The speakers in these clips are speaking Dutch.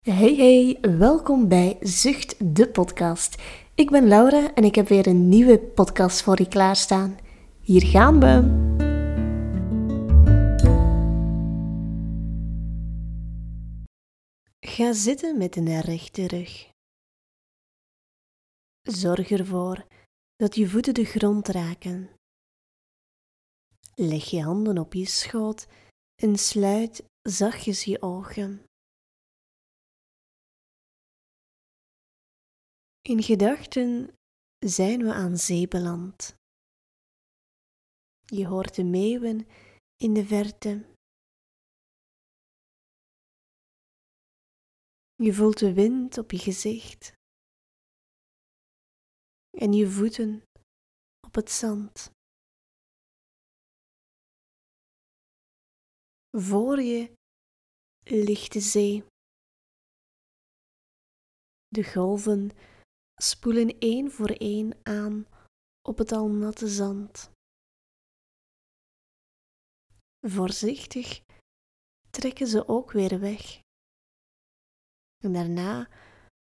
Hey hey, welkom bij Zucht de podcast. Ik ben Laura en ik heb weer een nieuwe podcast voor je klaarstaan. Hier gaan we. Ga zitten met een rechte rug. Zorg ervoor dat je voeten de grond raken. Leg je handen op je schoot en sluit zachtjes je ogen. In gedachten zijn we aan zee beland. Je hoort de meeuwen in de verte. Je voelt de wind op je gezicht en je voeten op het zand. Voor je ligt de zee. De golven spoelen één voor één aan op het al natte zand. Voorzichtig trekken ze ook weer weg. En daarna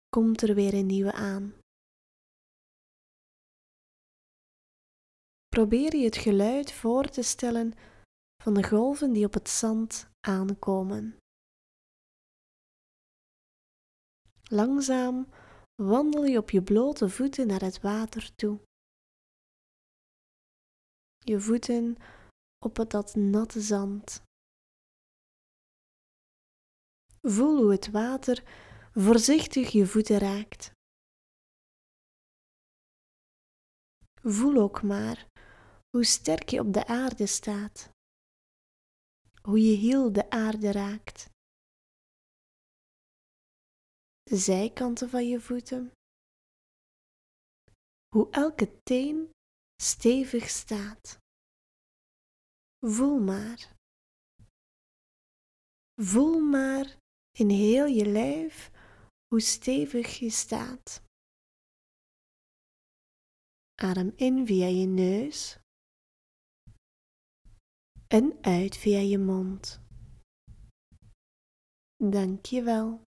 komt er weer een nieuwe aan. Probeer je het geluid voor te stellen van de golven die op het zand aankomen. Langzaam wandel je op je blote voeten naar het water toe. Je voeten op het dat natte zand. Voel hoe het water voorzichtig je voeten raakt. Voel ook maar hoe sterk je op de aarde staat, hoe je heel de aarde raakt zijkanten van je voeten, hoe elke teen stevig staat. Voel maar. Voel maar in heel je lijf hoe stevig je staat. Adem in via je neus en uit via je mond. Dank je wel.